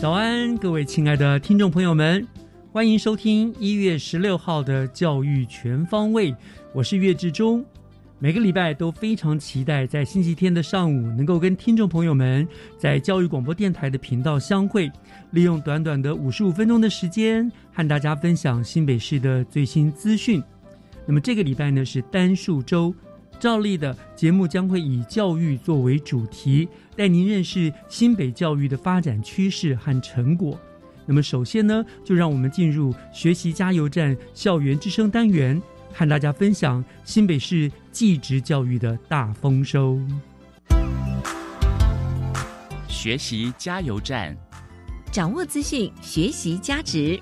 早安，各位亲爱的听众朋友们，欢迎收听一月十六号的教育全方位。我是岳志忠。每个礼拜都非常期待在星期天的上午能够跟听众朋友们在教育广播电台的频道相会，利用短短的五十五分钟的时间和大家分享新北市的最新资讯。那么这个礼拜呢是单数周，照例的节目将会以教育作为主题，带您认识新北教育的发展趋势和成果。那么首先呢，就让我们进入学习加油站校园之声单元，和大家分享新北市技职教育的大丰收。学习加油站，掌握资讯，学习加值。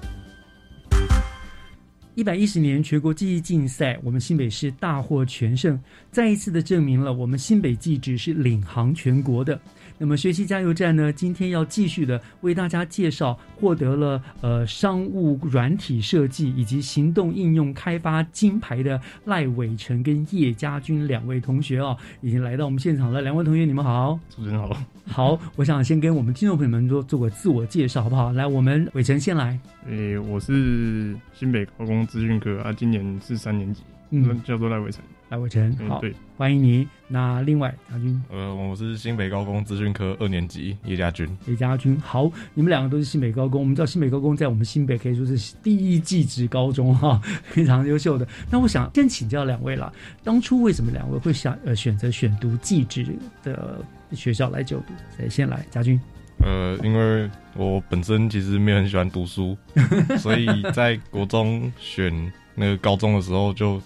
一百一十年全国记忆竞赛，我们新北市大获全胜，再一次的证明了我们新北记只是领航全国的。那么学习加油站呢，今天要继续的为大家介绍获得了呃商务软体设计以及行动应用开发金牌的赖伟成跟叶家军两位同学哦，已经来到我们现场了。两位同学，你们好。主持人好。好，我想先跟我们听众朋友们做做个自我介绍，好不好？来，我们伟成先来。诶、我是新北高工资讯科啊，今年是三年级，嗯叫做赖伟成。赖伟成，好，嗯，欢迎你。那另外家军。呃，我是新北高工资讯科二年级叶家军。叶家军，好，你们两个都是新北高工。我们知道新北高工在我们新北可以说是第一技职高中哈，非常优秀的。那我想先请教两位啦，当初为什么两位会想呃选择选读技职的学校来就读？谁先来？家军。呃，因为我本身其实没有很喜欢读书，所以在国中选那个高中的时候就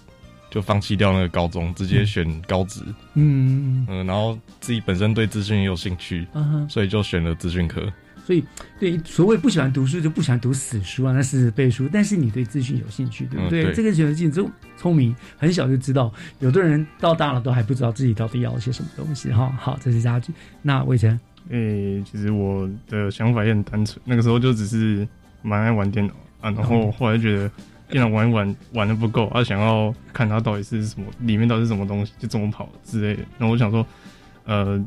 就放弃掉那个高中，直接选高职。嗯嗯、然后自己本身对资讯也有兴趣，嗯所以就选了资讯科。所以对所谓不喜欢读书就不喜欢读死书啊，那是背书。但是你对资讯有兴趣，对不对？嗯对这个选择性就聪明，很小就知道。有的人到大了都还不知道自己到底要些什么东西哈。好，这是家具。那魏晨，诶、其实我的想法也很单纯，那个时候就只是蛮爱玩电脑啊，然后后来就觉得电脑玩一玩玩的不够，啊，想要看它到底是什么，里面到底是什么东西，就怎么跑之类的。然后我想说，呃，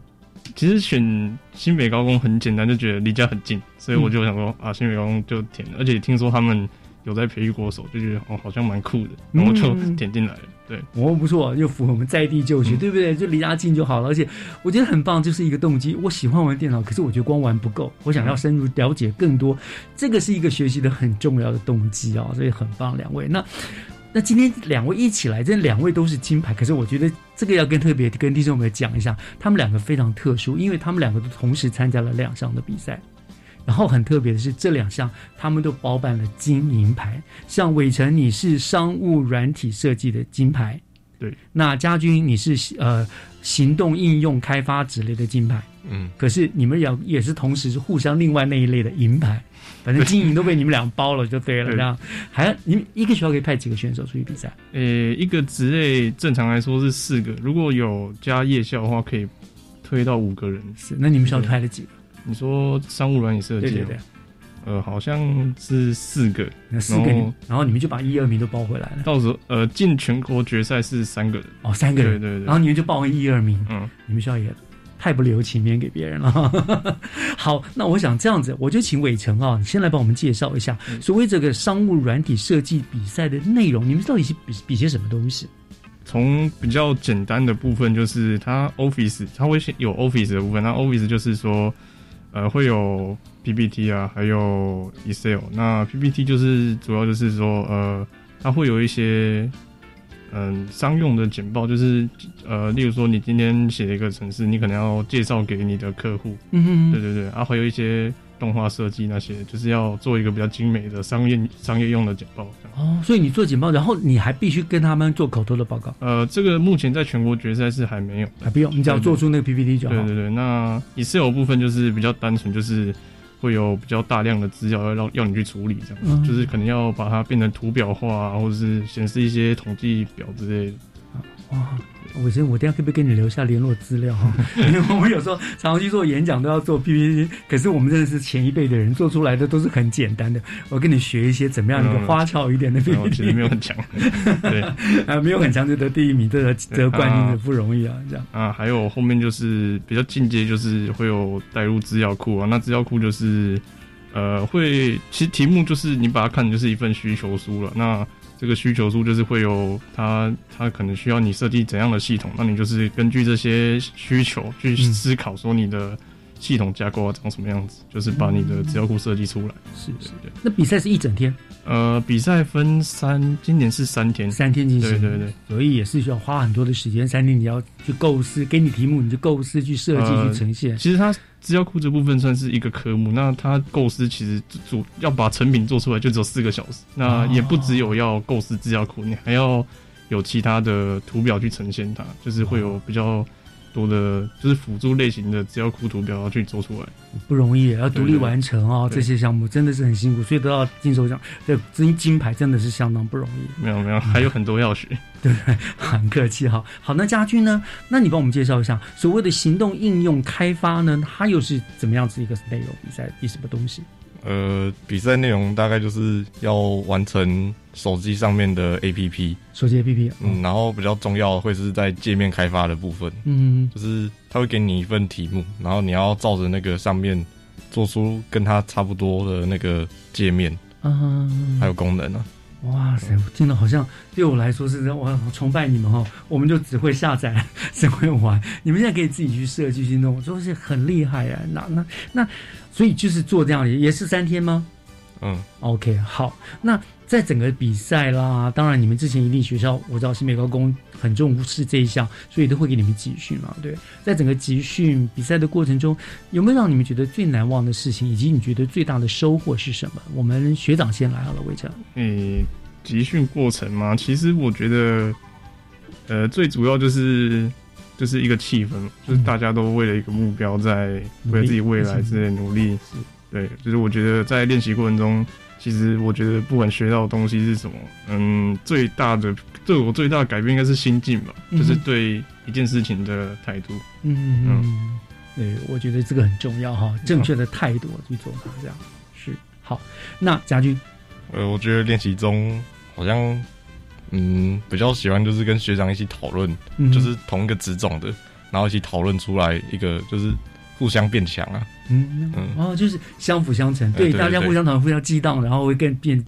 其实选新北高工很简单，就觉得离家很近，所以我就想说、啊，新北高工就填了，而且听说他们有在培育国手，就觉得哦好像蛮酷的，然后就嗯填进来了。对，哦，不错，又符合我们在地就学，对不对？就离家近就好了。而且我觉得很棒，就是一个动机。我喜欢玩电脑，可是我觉得光玩不够，我想要深入了解更多，这个是一个学习的很重要的动机啊、所以很棒，两位。那那今天两位一起来，这两位都是金牌，可是我觉得这个要跟特别跟听众朋友讲一下，他们两个非常特殊，因为他们两个都同时参加了两项的比赛。然后很特别的是，这两项他们都包办了金银牌。像伟成，你是商务软体设计的金牌，对。那家军，你是呃行动应用开发之类的金牌，嗯，可是你们也也是同时是互相另外那一类的银牌，反正金银都被你们俩包了就对了。对这样，还你们一个学校可以派几个选手出去比赛？呃、一个职类正常来说是四个，如果有加夜校的话，可以推到五个人。是，那你们学校派了几个？你说商务软体设计？对对对，呃，好像是四个，那四个你然后，然后你们就把一二名都包回来了。到时候呃进全国决赛是三个人。哦，三个人，对对对。然后你们就报一二名。嗯，你们学校也太不留情面给别人了。好，那我想这样子，我就请伟成啊，你先来帮我们介绍一下所谓这个商务软体设计比赛的内容，你们到底是比比些什么东西？从比较简单的部分，就是它 Office 它会先有 Office 的部分，那 Office 就是说，呃，会有 PPT 啊，还有 Excel。那 PPT 就是主要就是说，呃，它会有一些嗯商用的简报，就是呃，例如说你今天写了一个程式，你可能要介绍给你的客户，嗯对对对，啊，还有一些动画设计那些，就是要做一个比较精美的商业商业用的简报。哦，所以你做简报，然后你还必须跟他们做口头的报告，呃，这个目前在全国决赛是还没有的。还不用，你只要做出那个 PPT 就好。对对对，那 Excel 部分就是比较单纯，就是会有比较大量的资料要让要你去处理，这样、嗯就是可能要把它变成图表化啊，或者是显示一些统计表之类的。哇，伟成，我等下可不可以跟你留下联络资料哈？因为我们有时候常常去做演讲都要做 PPT，可是我们真的是前一辈的人做出来的都是很简单的。我跟你学一些怎么样一个花俏一点的 PPT，实没有很强，对 啊，没有很强就得第一名，这个这个冠军的不容易啊，这样。啊，还有后面就是比较进阶，就是会有带入资料库啊。那资料库就是呃会，其实题目就是你把它看成就是一份需求书了。那这个需求书就是会有它，它可能需要你设计怎样的系统，那你就是根据这些需求去嗯思考，说你的系统架构要长什么样子，就是把你的资料库设计出来。是是对对。那比赛是一整天，呃，比赛分三，今年是三天。三天进行，对对对，所以也是需要花很多的时间。三天你要去构思，给你题目，你就构思去设计、呃去呈现。其实它资料库这部分算是一个科目，那它构思其实主要把成品做出来就只有四个小时，那也不只有要构思资料库，你还要有其他的图表去呈现它，就是会有比较多的，就是辅助类型的资料库图表要去做出来。不容易，要独立完成哦，这些项目真的是很辛苦，所以得到金手奖这金金牌真的是相当不容易，没有没有，还有很多要学。对 不对？很客气哈。好，那家军呢？那你帮我们介绍一下所谓的行动应用开发呢？它又是怎么样子一个内容？比赛比什么东西？呃，比赛内容大概就是要完成手机上面的 APP，手机 APP，嗯，然后比较重要会是在界面开发的部分，嗯就是他会给你一份题目，然后你要照着那个上面做出跟它差不多的那个界面嗯，还有功能啊。哇塞，真的好像对我来说是我好崇拜你们哦，我们就只会下载，只会玩，你们现在可以自己去设计去弄，都是很厉害啊。那那那，所以就是做这样也也是三天吗？嗯，OK，好，那在整个比赛啦，当然你们之前一定学校，我知道新美高工很重视这一项，所以都会给你们集训嘛，对。在整个集训比赛的过程中，有没有让你们觉得最难忘的事情，以及你觉得最大的收获是什么？我们学长先来好了，魏成。嗯、集训过程嘛，其实我觉得，呃，最主要就是就是一个气氛，就是大家都为了一个目标在为了自己未来之类努力。对，就是我觉得在练习过程中，其实我觉得不管学到的东西是什么，嗯，最大的对我最大的改变应该是心境吧，就是对一件事情的态度。嗯嗯，对，我觉得这个很重要哈，正确的态度去做它，这样。是。好。那家军，呃，我觉得练习中好像，嗯，比较喜欢就是跟学长一起讨论，嗯就是同一个职种的，然后一起讨论出来一个就是互相变强啊。嗯嗯哦，就是相辅相成，对，大家互相讨论、互相激荡，然后会更变，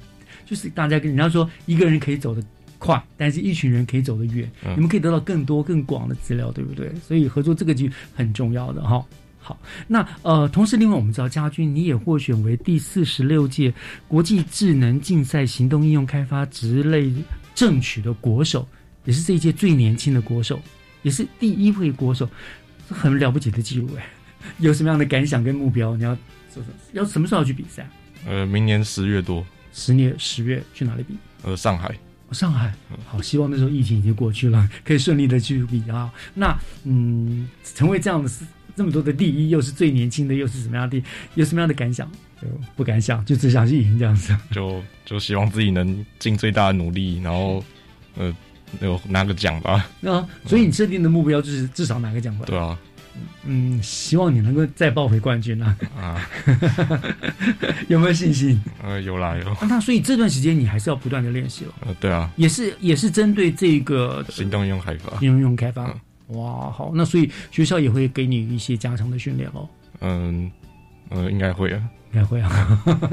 就是大家跟人家说，一个人可以走得快，但是一群人可以走得远，嗯你们可以得到更多、更广的资料，对不对？所以合作这个就很重要的哈。好，那呃，同时另外我们知道，家军你也获选为第四十六届国际智能竞赛行动应用开发职类正取的国手，也是这一届最年轻的国手，也是第一位国手，这很了不起的记录哎。有什么样的感想跟目标？你要做什么？要什么时候要去比赛？呃，明年十月多，十年十月去哪里比？呃，上海。哦上海，好，希望那时候疫情已经过去了，可以顺利的去比啊。那嗯，成为这样的这么多的第一，又是最年轻的，又是什么样的？有什么样的感想？就不敢想，就只想去赢这样子。就就希望自己能尽最大的努力，然后呃，有拿个奖吧。啊，所以你设定的目标就是至少拿个奖吧？对啊，嗯，希望你能够再抱回冠军啊！啊，有没有信心？呃，有啦有。啊那所以这段时间你还是要不断的练习了，呃，对啊，也是也是针对这个行动应用开发。应用开发。哇，好，那所以学校也会给你一些加强的训练哦。嗯呃，应该会啊。应该会啊。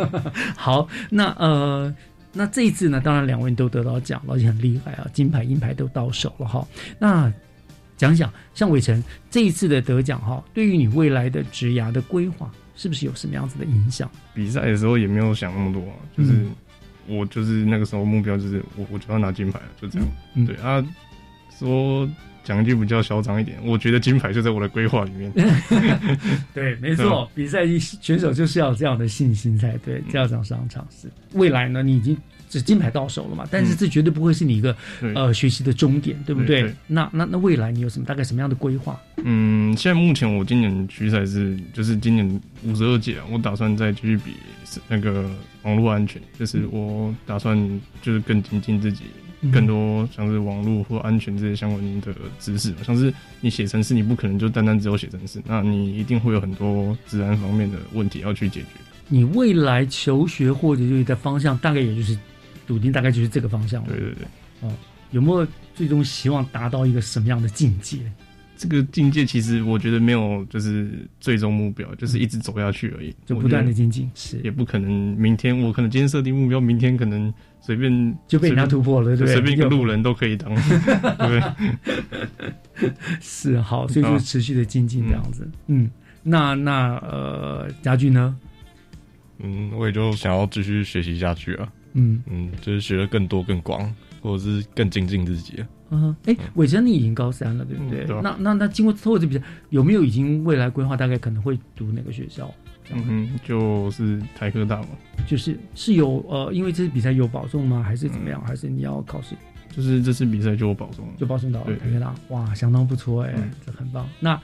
好，那呃，那这一次呢，当然两位都得到奖了，而且很厉害啊，金牌、银牌都到手了哈。那讲讲，像伟成这一次的得奖哈，对于你未来的职涯的规划，是不是有什么样子的影响？比赛的时候也没有想那么多啊，就是、我就是那个时候目标就是我我就要拿金牌了，就这样。嗯对啊，说讲一句比较嚣张一点，我觉得金牌就在我的规划里面。对，没错，比赛选手就是要有这样的信心才对，这样上上场是。未来呢，你已经是金牌到手了嘛，但是这绝对不会是你一个、对呃学习的终点，对不对？对对那那那未来你有什么大概什么样的规划？嗯，现在目前我今年区赛是就是今年五十二届啊，我打算再继续比那个网络安全，就是我打算就是更精进自己。更多像是网络或安全这些相关的知识，像是你写程式，你不可能就单单只有写程式，那你一定会有很多治安方面的问题要去解决。你未来求学或者就是的方向，大概也就是笃定，大概就是这个方向了。对对对，哦，有没有最终希望达到一个什么样的境界？这个境界其实我觉得没有，就是最终目标，就是一直走下去而已，就不断的精进。是，也不可能明天我可能今天设定目标，明天可能随便就被人家突破了，对不对？随便一个路人都可以当，对 是好，所以就持续的精进这样子。嗯，那那呃，家具呢？嗯，我也就想要继续学习下去啊。嗯嗯，就是学的更多更广，或者是更精进自己。嗯，哎，伟成，你已经高三了，对不对？嗯对啊那那那经过透过这比赛，有没有已经未来规划？大概可能会读哪个学校？嗯哼，就是台科大嘛。就是是有呃，因为这次比赛有保送吗？还是怎么样？还是你要考试？就是这次比赛就有保送，就保送到对台科大，哇，相当不错哎、嗯这很棒。那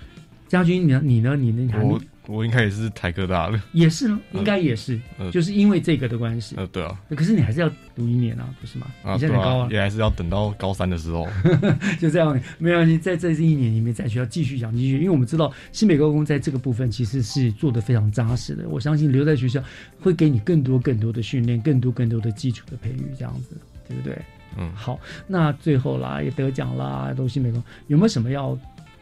家军，你呢？你呢？你呢？我我应该也是台科大的，也是，应该也是，呃就是因为这个的关系。呃，对啊，可是你还是要读一年啊，不是吗？啊，你现在高啊，，啊也还是要等到高三的时候。就这样，没关系，在这一年里面在学校继续讲继续，因为我们知道新北高工在这个部分其实是做的非常扎实的。我相信留在学校会给你更多更多的训练，更多更多的基础的培育，这样子，对不对？嗯，好，那最后啦，也得奖啦，都新美工有没有什么要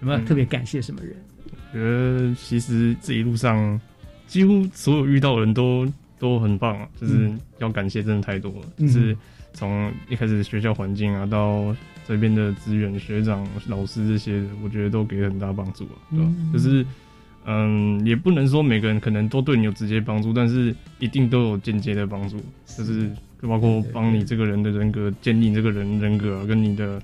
有没有特别感谢什么人？觉得其实这一路上几乎所有遇到的人都都很棒啊，就是要感谢真的太多了，嗯。就是从一开始学校环境啊，到这边的资源、学长、老师这些，我觉得都给了很大帮助啊，对吧？嗯。就是嗯，也不能说每个人可能都对你有直接帮助，但是一定都有间接的帮助，就是包括帮你这个人的人格建立你这个人人格、啊，跟你的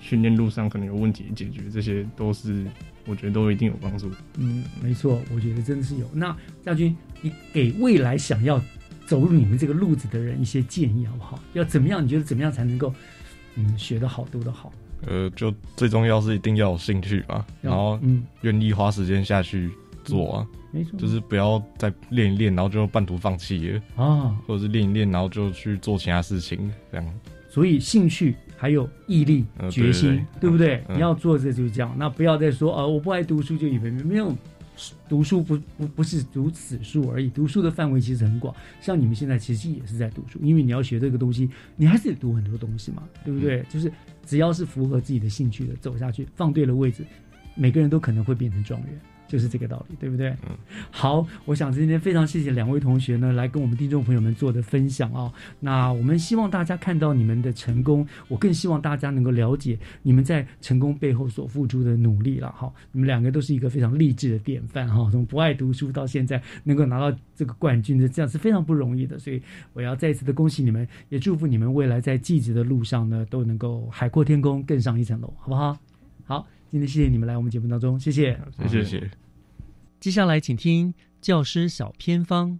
训练路上可能有问题解决，这些都是我觉得都一定有帮助。嗯，没错，我觉得真的是有。那家军，你给未来想要走入你们这个路子的人一些建议好不好？要怎么样？你觉得怎么样才能够嗯学得好，读得好？呃，就最重要是一定要有兴趣吧，然后嗯愿意花时间下去做啊，没错，就是不要再练一练，然后就半途放弃了，啊，或者是练一练，然后就去做其他事情，这样。所以兴趣还有毅力、呃决心，对不对？嗯你要做这就是这样，那不要再说啊我不爱读书就以为没有。读书不不不是读此书而已，读书的范围其实很广。像你们现在其实也是在读书，因为你要学这个东西，你还是得读很多东西嘛，对不对？就是只要是符合自己的兴趣的，走下去，放对了位置，每个人都可能会变成状元，就是这个道理，对不对？嗯，好，我想今天非常谢谢两位同学呢，来跟我们听众朋友们做的分享啊、那我们希望大家看到你们的成功，我更希望大家能够了解你们在成功背后所付出的努力了哈。你们两个都是一个非常励志的典范哈，从不爱读书到现在能够拿到这个冠军的，这样是非常不容易的。所以我要再一次的恭喜你们，也祝福你们未来在记者的路上呢，都能够海阔天空，更上一层楼，好不好？好，今天谢谢你们来我们节目当中，谢谢。谢谢谢谢。接下来请听教师小偏方。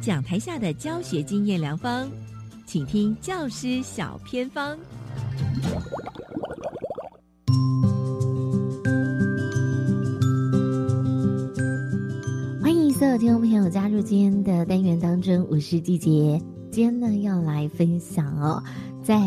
讲台下的教学经验良方，请听教师小偏方。欢迎所有听众朋友加入今天的单元当中，我是季杰。今天呢要来分享哦，在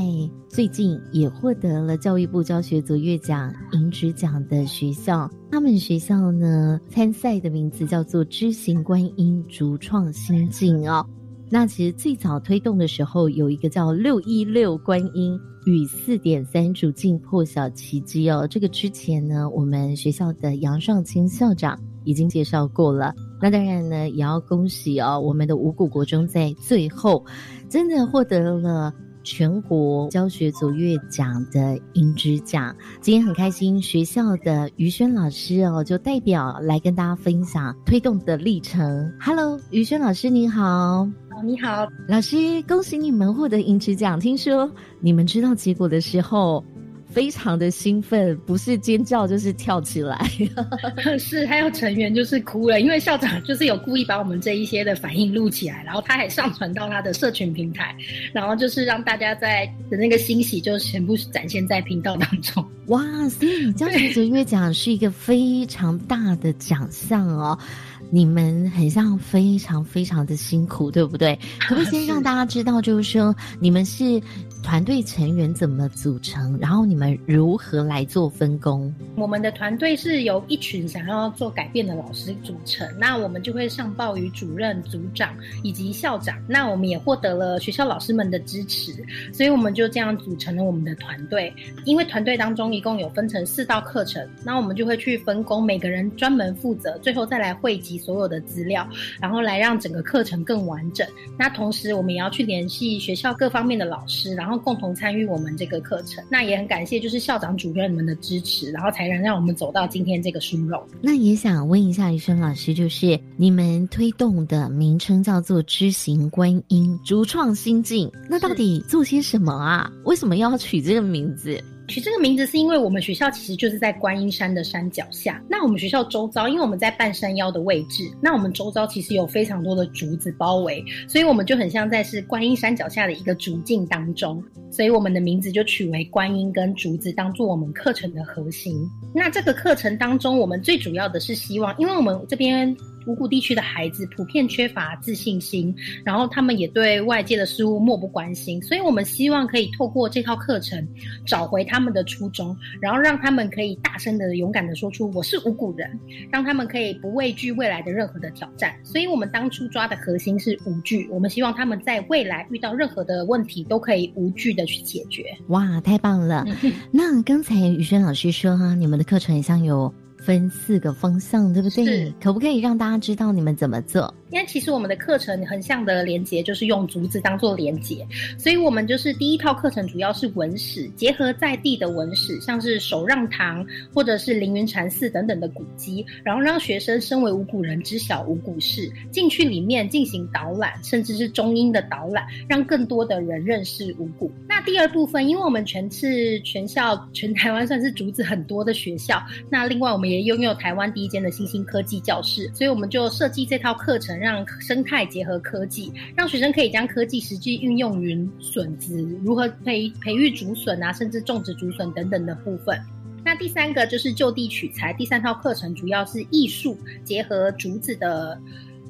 最近也获得了教育部教学卓越奖银质奖的学校，他们学校呢参赛的名字叫做知行观音竹创新境哦。那其实最早推动的时候，有一个叫“六一六观音与四点三主境破晓奇迹”哦。这个之前呢，我们学校的杨尚清校长已经介绍过了。那当然呢，也要恭喜哦，我们的五谷国中在最后真的获得了。全国教学卓越奖的银质奖，今天很开心，学校的于轩老师哦，就代表来跟大家分享推动的历程。Hello，于轩老师您好，你好，老师，恭喜你们获得银质奖。听说你们知道结果的时候。非常的兴奋，不是尖叫就是跳起来。是，还有成员就是哭了，因为校长就是有故意把我们这一些的反应录起来，然后他还上传到他的社群平台，然后就是让大家在的那个欣喜就全部展现在频道当中。哇，所以教学者乐奖是一个非常大的奖项哦。你们很像非常非常的辛苦，对不对？可不可以先让大家知道，就是说你们是团队成员怎么组成，然后你们如何来做分工？我们的团队是由一群想要做改变的老师组成，那我们就会上报于主任、组长以及校长。那我们也获得了学校老师们的支持，所以我们就这样组成了我们的团队。因为团队当中一共有分成四道课程，那我们就会去分工，每个人专门负责，最后再来汇集。所有的资料，然后来让整个课程更完整。那同时，我们也要去联系学校各方面的老师，然后共同参与我们这个课程。那也很感谢，就是校长、主任们的支持，然后才能让我们走到今天这个殊荣。那也想问一下余生老师，就是你们推动的名称叫做“知行观音逐创新境”，那到底做些什么啊？为什么要取这个名字？取这个名字是因为我们学校其实就是在观音山的山脚下。那我们学校周遭，因为我们在半山腰的位置，那我们周遭其实有非常多的竹子包围，所以我们就很像在是观音山脚下的一个竹径当中。所以我们的名字就取为观音跟竹子，当做我们课程的核心。那这个课程当中，我们最主要的是希望，因为我们这边。五谷地区的孩子普遍缺乏自信心，然后他们也对外界的事物漠不关心，所以我们希望可以透过这套课程找回他们的初衷，然后让他们可以大声的、勇敢的说出“我是五谷人”，让他们可以不畏惧未来的任何的挑战。所以，我们当初抓的核心是无惧，我们希望他们在未来遇到任何的问题都可以无惧的去解决。哇，太棒了！那刚才宇轩老师说哈，你们的课程像有。分四个方向，对不对？可不可以让大家知道你们怎么做？因为其实我们的课程横向的连接就是用竹子当做连接，所以我们就是第一套课程主要是文史，结合在地的文史，像是首让堂或者是凌云禅寺等等的古迹，然后让学生身为五谷人知晓五谷事，进去里面进行导览，甚至是中英的导览，让更多的人认识五谷。那第二部分，因为我们全是全校全台湾算是竹子很多的学校，那另外我们也拥有台湾第一间的新兴科技教室，所以我们就设计这套课程。让生态结合科技，让学生可以将科技实际运用于笋子如何培培育竹笋啊，甚至种植竹笋等等的部分。那第三个就是就地取材，第三套课程主要是艺术结合竹子的。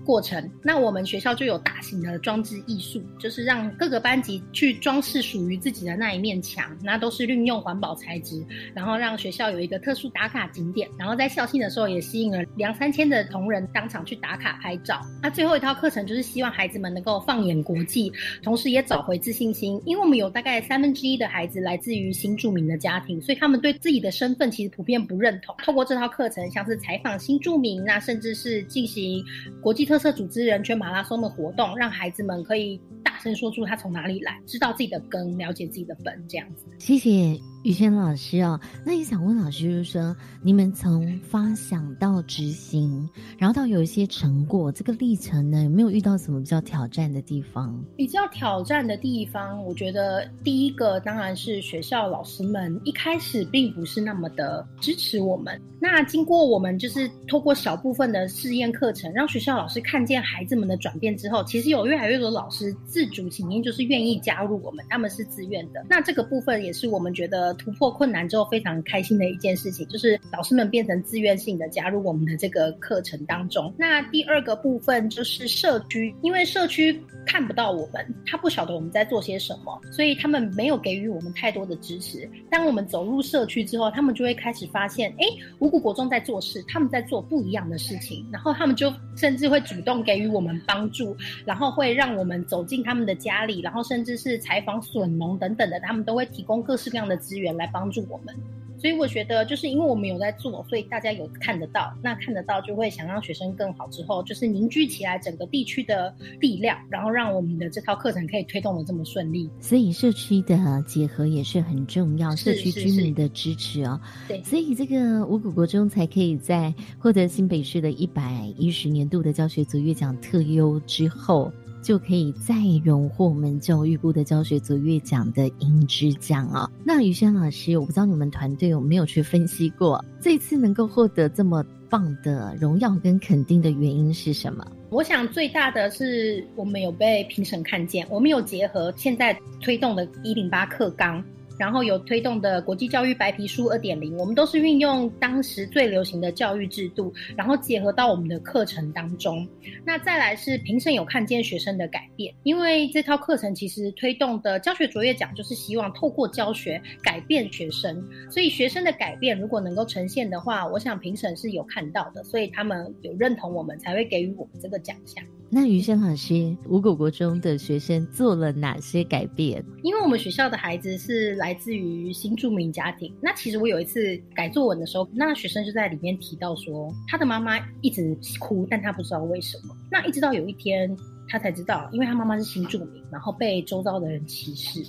过程，那我们学校就有大型的装置艺术，就是让各个班级去装饰属于自己的那一面墙，那都是运用环保材质，然后让学校有一个特殊打卡景点，然后在校庆的时候也吸引了两三千的同仁当场去打卡拍照。那最后一套课程就是希望孩子们能够放眼国际，同时也找回自信心，因为我们有大概三分之一的孩子来自于新住民的家庭，所以他们对自己的身份其实普遍不认同。透过这套课程，像是采访新住民，那甚至是进行国际特。设组织人圈马拉松的活动，让孩子们可以大声说出他从哪里来，知道自己的根，了解自己的本，这样子。谢谢。雨轩老师哦，那也想问老师，就是说，你们从发想到执行，然后到有一些成果，这个历程呢，有没有遇到什么比较挑战的地方？比较挑战的地方，我觉得第一个当然是学校老师们一开始并不是那么的支持我们。那经过我们就是透过小部分的试验课程，让学校老师看见孩子们的转变之后，其实有越来越多老师自主请缨，就是愿意加入我们，他们是自愿的。那这个部分也是我们觉得。突破困难之后非常开心的一件事情，就是老师们变成自愿性的加入我们的这个课程当中。那第二个部分就是社区，因为社区看不到我们，他不晓得我们在做些什么，所以他们没有给予我们太多的支持。当我们走入社区之后，他们就会开始发现，哎，五谷国中在做事，他们在做不一样的事情，然后他们就甚至会主动给予我们帮助，然后会让我们走进他们的家里，然后甚至是采访笋农等等的，他们都会提供各式各样的资来帮助我们。所以我觉得，就是因为我们有在做，所以大家有看得到，那看得到就会想让学生更好。之后就是凝聚起来整个地区的力量，然后让我们的这套课程可以推动的这么顺利。所以社区的结合也是很重要，社区居民的支持哦。对，所以这个五谷国中才可以在获得新北市的一百一十年度的教学卓越奖特优之后。就可以再荣获我们教育部的教学卓越奖的银质奖啊！那宇轩老师，我不知道你们团队有没有去分析过，这次能够获得这么棒的荣耀跟肯定的原因是什么？我想最大的是我们有被评审看见，我们有结合现在推动的“一零八课纲”。然后有推动的国际教育白皮书二点零，我们都是运用当时最流行的教育制度，然后结合到我们的课程当中。那再来是评审有看见学生的改变，因为这套课程其实推动的教学卓越奖就是希望透过教学改变学生，所以学生的改变如果能够呈现的话，我想评审是有看到的，所以他们有认同我们才会给予我们这个奖项。那于轩老师，五果国中的学生做了哪些改变？因为我们学校的孩子是来自于新住民家庭。那其实我有一次改作文的时候，那学生就在里面提到说，他的妈妈一直哭，但他不知道为什么。那一直到有一天，他才知道，因为他妈妈是新住民，然后被周遭的人歧视。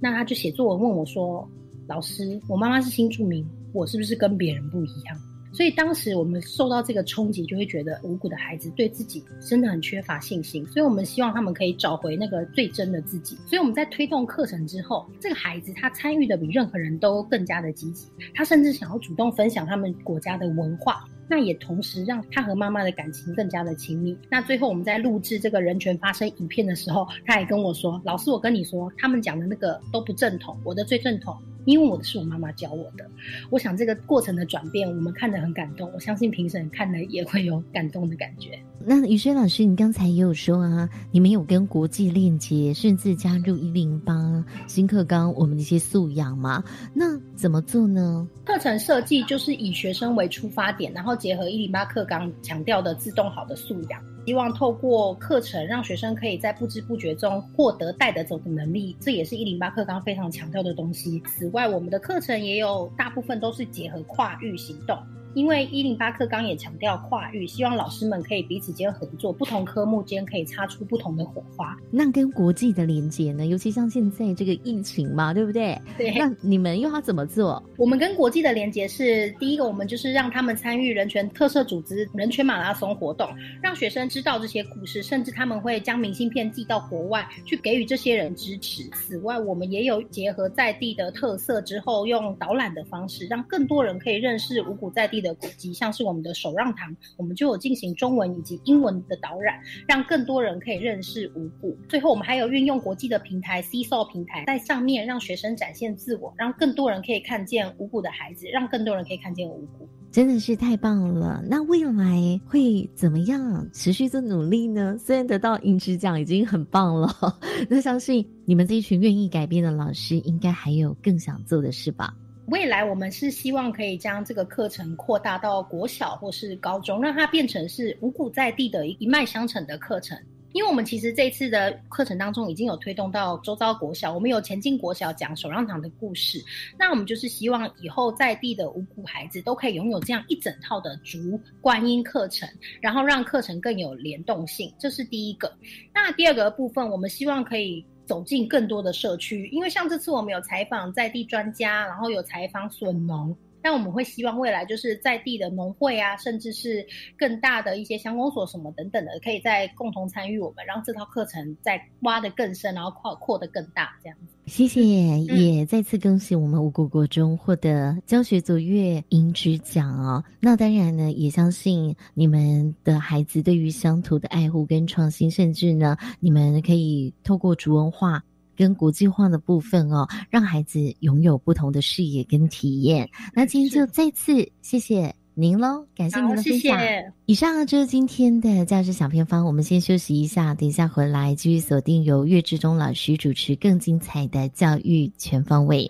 那他就写作文问我说：“老师，我妈妈是新住民，我是不是跟别人不一样？”所以当时我们受到这个冲击，就会觉得五谷的孩子对自己真的很缺乏信心。所以我们希望他们可以找回那个最真的自己。所以我们在推动课程之后，这个孩子他参与的比任何人都更加的积极，他甚至想要主动分享他们国家的文化。那也同时让他和妈妈的感情更加的亲密。那最后我们在录制这个人权发声影片的时候，他也跟我说：“老师，我跟你说，他们讲的那个都不正统，我的最正统。”因为我的是我妈妈教我的，我想这个过程的转变，我们看得很感动。我相信评审看了也会有感动的感觉。那宇轩老师，你刚才也有说啊，你们有跟国际链接，甚至加入一零八新课纲，我们的一些素养嘛？那怎么做呢？课程设计就是以学生为出发点，然后结合一零八课纲强调的自动好的素养。希望透过课程，让学生可以在不知不觉中获得带得走的能力，这也是一零八课纲非常强调的东西。此外，我们的课程也有大部分都是结合跨域行动。因为一零八课纲也强调跨域，希望老师们可以彼此间合作，不同科目间可以擦出不同的火花。那跟国际的连接呢？尤其像现在这个疫情嘛，对不对？对。那你们又要怎么做？我们跟国际的连接是第一个，我们就是让他们参与人权特色组织人权马拉松活动，让学生知道这些故事，甚至他们会将明信片寄到国外去给予这些人支持。此外，我们也有结合在地的特色之后，用导览的方式，让更多人可以认识五谷在地。的古迹，像是我们的手让堂，我们就有进行中文以及英文的导览，让更多人可以认识五谷。最后，我们还有运用国际的平台 C S O 平台，在上面让学生展现自我，让更多人可以看见五谷的孩子，让更多人可以看见五谷。真的是太棒了！那未来会怎么样持续做努力呢？虽然得到银质奖已经很棒了，那相信你们这一群愿意改变的老师，应该还有更想做的事吧。未来我们是希望可以将这个课程扩大到国小或是高中，让它变成是五谷在地的一脉相承的课程。因为我们其实这次的课程当中已经有推动到周遭国小，我们有前进国小讲手让堂的故事。那我们就是希望以后在地的五谷孩子都可以拥有这样一整套的竹观音课程，然后让课程更有联动性。这是第一个。那第二个部分，我们希望可以。走进更多的社区，因为像这次我们有采访在地专家，然后有采访笋农。但我们会希望未来就是在地的农会啊，甚至是更大的一些乡公所什么等等的，可以再共同参与我们，让这套课程再挖得更深，然后扩扩得更大，这样子。谢谢，也再次恭喜我们五谷国中获得教学卓越银质奖哦。那当然呢，也相信你们的孩子对于乡土的爱护跟创新，甚至呢，你们可以透过竹文化。跟国际化的部分哦，让孩子拥有不同的视野跟体验。那今天就再次谢谢您喽，感谢您的分享。以上就是今天的教师小偏方，我们先休息一下，等一下回来继续锁定由岳志忠老师主持更精彩的教育全方位。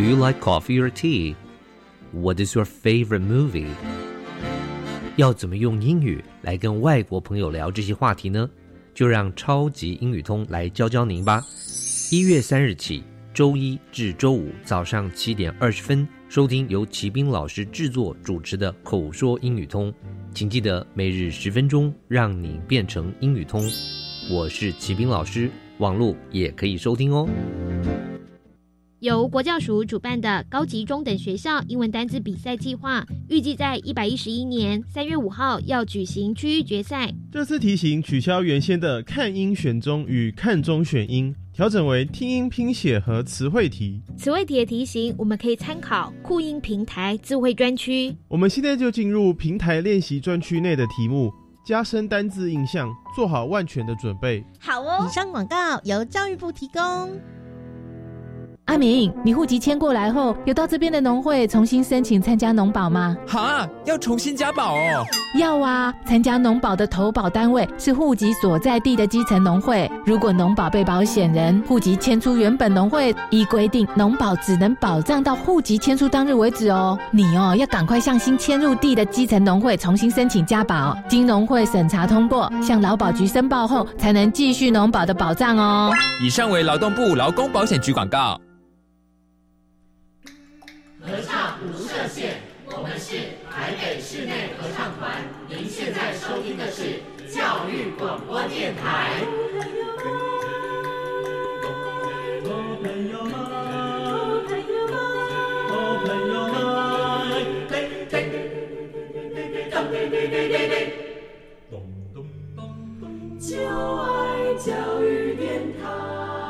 Do you like coffee or tea? What is your favorite movie? 要怎么用英语来跟外国朋友聊这些话题呢？就让超级英语通来教教您吧。一月三日起，周一至周五早上七点二十分，收听由齐斌老师制作主持的口说英语通。请记得每日十分钟，让你变成英语通。我是齐斌老师，网络也可以收听哦。由国教署主办的高级中等学校英文单字比赛计划，预计在一百一十一年三月五号要举行区域决赛。这次题型取消原先的看音选中与看中选音，调整为听音拼写和词汇题。词汇题的题型，我们可以参考酷音平台智慧专区。我们现在就进入平台练习专区内的题目，加深单字印象，做好万全的准备。好哦。以上广告由教育部提供。阿明，你户籍迁过来后，有到这边的农会重新申请参加农保吗？哈，要重新加保哦。要啊，参加农保的投保单位是户籍所在地的基层农会。如果农保被保险人户籍迁出原本农会，依规定，农保只能保障到户籍迁出当日为止哦。你哦，要赶快向新迁入地的基层农会重新申请加保，经农会审查通过，向劳保局申报后，才能继续农保的保障哦。以上为劳动部劳工保险局广告。合唱无设限，我们是台北室内合唱团。您现在收听的是教育广播电台。就爱教育电台。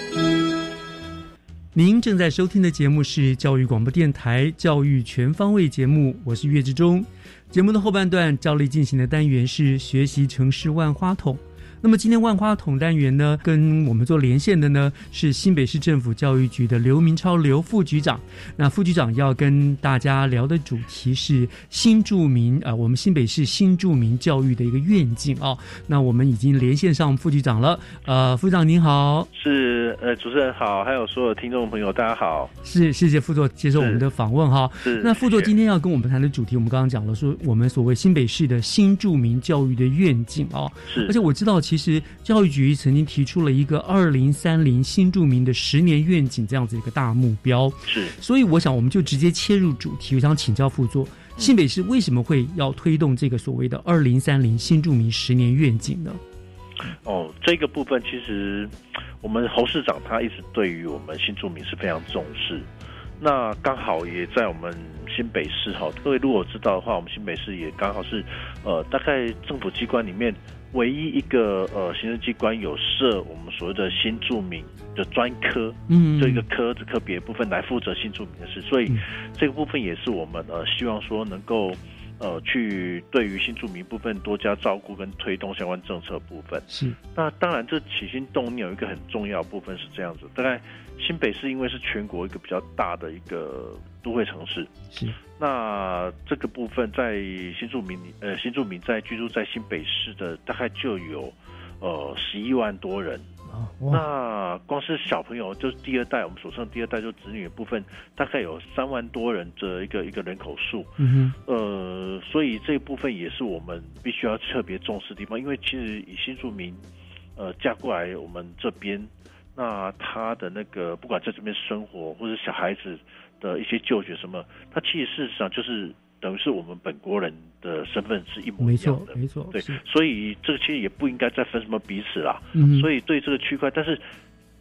您正在收听的节目是教育广播电台教育全方位节目，我是岳志忠。节目的后半段，照例进行的单元是学习城市万花筒。那么今天万花筒单元呢，跟我们做连线的呢是新北市政府教育局的刘明超刘副局长。那副局长要跟大家聊的主题是新住民啊，我们新北市新住民教育的一个愿景啊。那我们已经连线上副局长了，呃，副局长您好，是呃主持人好，还有所有听众朋友大家好，是谢谢副座接受我们的访问哈。是那副座今天要跟我们谈的主题，我们刚刚讲了说我们所谓新北市的新住民教育的愿景啊，是而且我知道。其实教育局曾经提出了一个二零三零新住民的十年愿景这样子一个大目标，是。所以我想我们就直接切入主题，我想请教副座，新北市为什么会要推动这个所谓的二零三零新住民十年愿景呢？哦，这个部分其实我们侯市长他一直对于我们新住民是非常重视。那刚好也在我们新北市哈，各位如果知道的话，我们新北市也刚好是呃大概政府机关里面。唯一一个呃，行政机关有设我们所谓的新住民的专科，嗯，这一个科子科别部分来负责新住民的事，所以这个部分也是我们呃希望说能够呃去对于新住民部分多加照顾跟推动相关政策部分。是，那当然这起心动念有一个很重要部分是这样子，大概新北市因为是全国一个比较大的一个都会城市，是。那这个部分在新住民呃新住民在居住在新北市的大概就有呃十一万多人，那光是小朋友就是第二代我们所剩第二代就子女的部分大概有三万多人的一个一个人口数，嗯哼，呃所以这一部分也是我们必须要特别重视的地方，因为其实以新住民呃嫁过来我们这边，那他的那个不管在这边生活或者小孩子。的一些就学什么，他其实事实上就是等于是我们本国人的身份是一模一样的，没错，对，所以这个其实也不应该再分什么彼此啦。嗯，所以对这个区块，但是